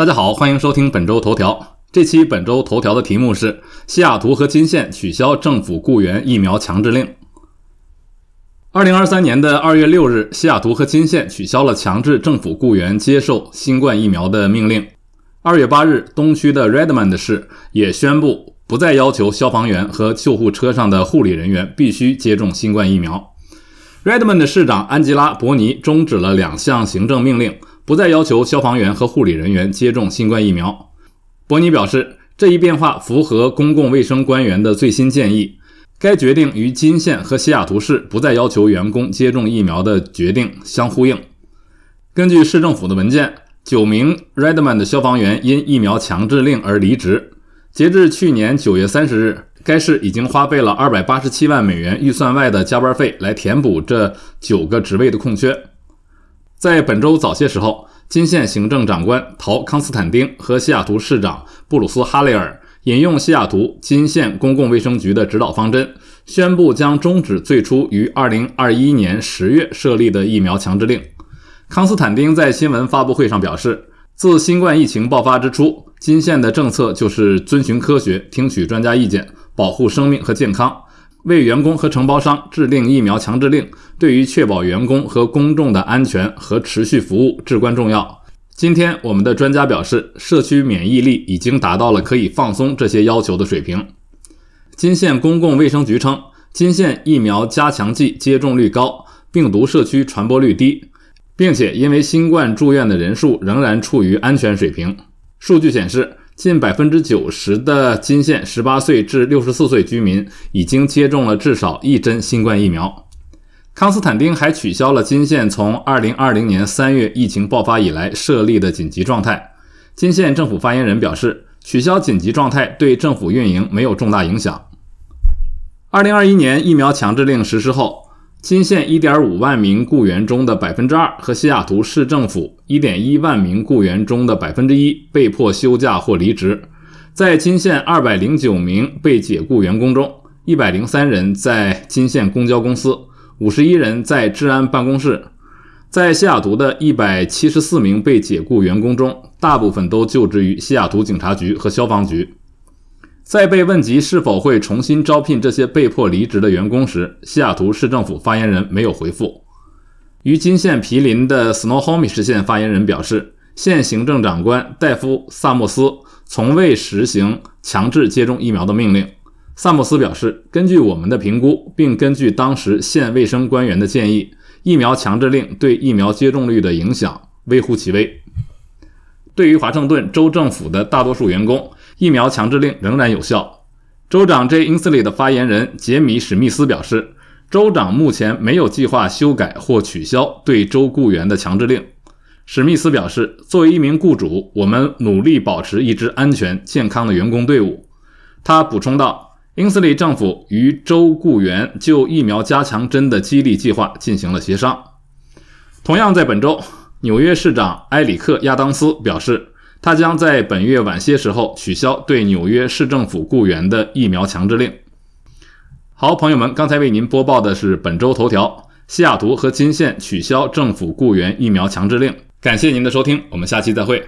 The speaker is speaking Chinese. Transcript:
大家好，欢迎收听本周头条。这期本周头条的题目是：西雅图和金县取消政府雇员疫苗强制令。二零二三年的二月六日，西雅图和金县取消了强制政府雇员接受新冠疫苗的命令。二月八日，东区的 Redmond 市也宣布不再要求消防员和救护车上的护理人员必须接种新冠疫苗。Redmond 市长安吉拉·伯尼终止了两项行政命令。不再要求消防员和护理人员接种新冠疫苗。伯尼表示，这一变化符合公共卫生官员的最新建议。该决定与金县和西雅图市不再要求员工接种疫苗的决定相呼应。根据市政府的文件，九名 Redmond 消防员因疫苗强制令而离职。截至去年九月三十日，该市已经花费了二百八十七万美元预算外的加班费来填补这九个职位的空缺。在本周早些时候，金县行政长官陶康斯坦丁和西雅图市长布鲁斯哈雷尔引用西雅图金县公共卫生局的指导方针，宣布将终止最初于2021年10月设立的疫苗强制令。康斯坦丁在新闻发布会上表示，自新冠疫情爆发之初，金县的政策就是遵循科学，听取专家意见，保护生命和健康。为员工和承包商制定疫苗强制令，对于确保员工和公众的安全和持续服务至关重要。今天，我们的专家表示，社区免疫力已经达到了可以放松这些要求的水平。金县公共卫生局称，金县疫苗加强剂接种率高，病毒社区传播率低，并且因为新冠住院的人数仍然处于安全水平。数据显示。近百分之九十的金县十八岁至六十四岁居民已经接种了至少一针新冠疫苗。康斯坦丁还取消了金县从二零二零年三月疫情爆发以来设立的紧急状态。金县政府发言人表示，取消紧急状态对政府运营没有重大影响。二零二一年疫苗强制令实施后。金县1.5万名雇员中的百分之二和西雅图市政府1.1万名雇员中的百分之一被迫休假或离职。在金县209名被解雇员工中，103人在金县公交公司，51人在治安办公室。在西雅图的174名被解雇员工中，大部分都就职于西雅图警察局和消防局。在被问及是否会重新招聘这些被迫离职的员工时，西雅图市政府发言人没有回复。与金县毗邻的 Snohomish 县发言人表示，县行政长官戴夫·萨默斯从未实行强制接种疫苗的命令。萨默斯表示，根据我们的评估，并根据当时县卫生官员的建议，疫苗强制令对疫苗接种率的影响微乎其微。对于华盛顿州政府的大多数员工，疫苗强制令仍然有效。州长 J. Inslee 的发言人杰米·史密斯表示，州长目前没有计划修改或取消对州雇员的强制令。史密斯表示，作为一名雇主，我们努力保持一支安全、健康的员工队伍。他补充道，Inslee 政府与州雇员就疫苗加强针的激励计划进行了协商。同样在本周，纽约市长埃里克·亚当斯表示。他将在本月晚些时候取消对纽约市政府雇员的疫苗强制令。好，朋友们，刚才为您播报的是本周头条：西雅图和金县取消政府雇员疫苗强制令。感谢您的收听，我们下期再会。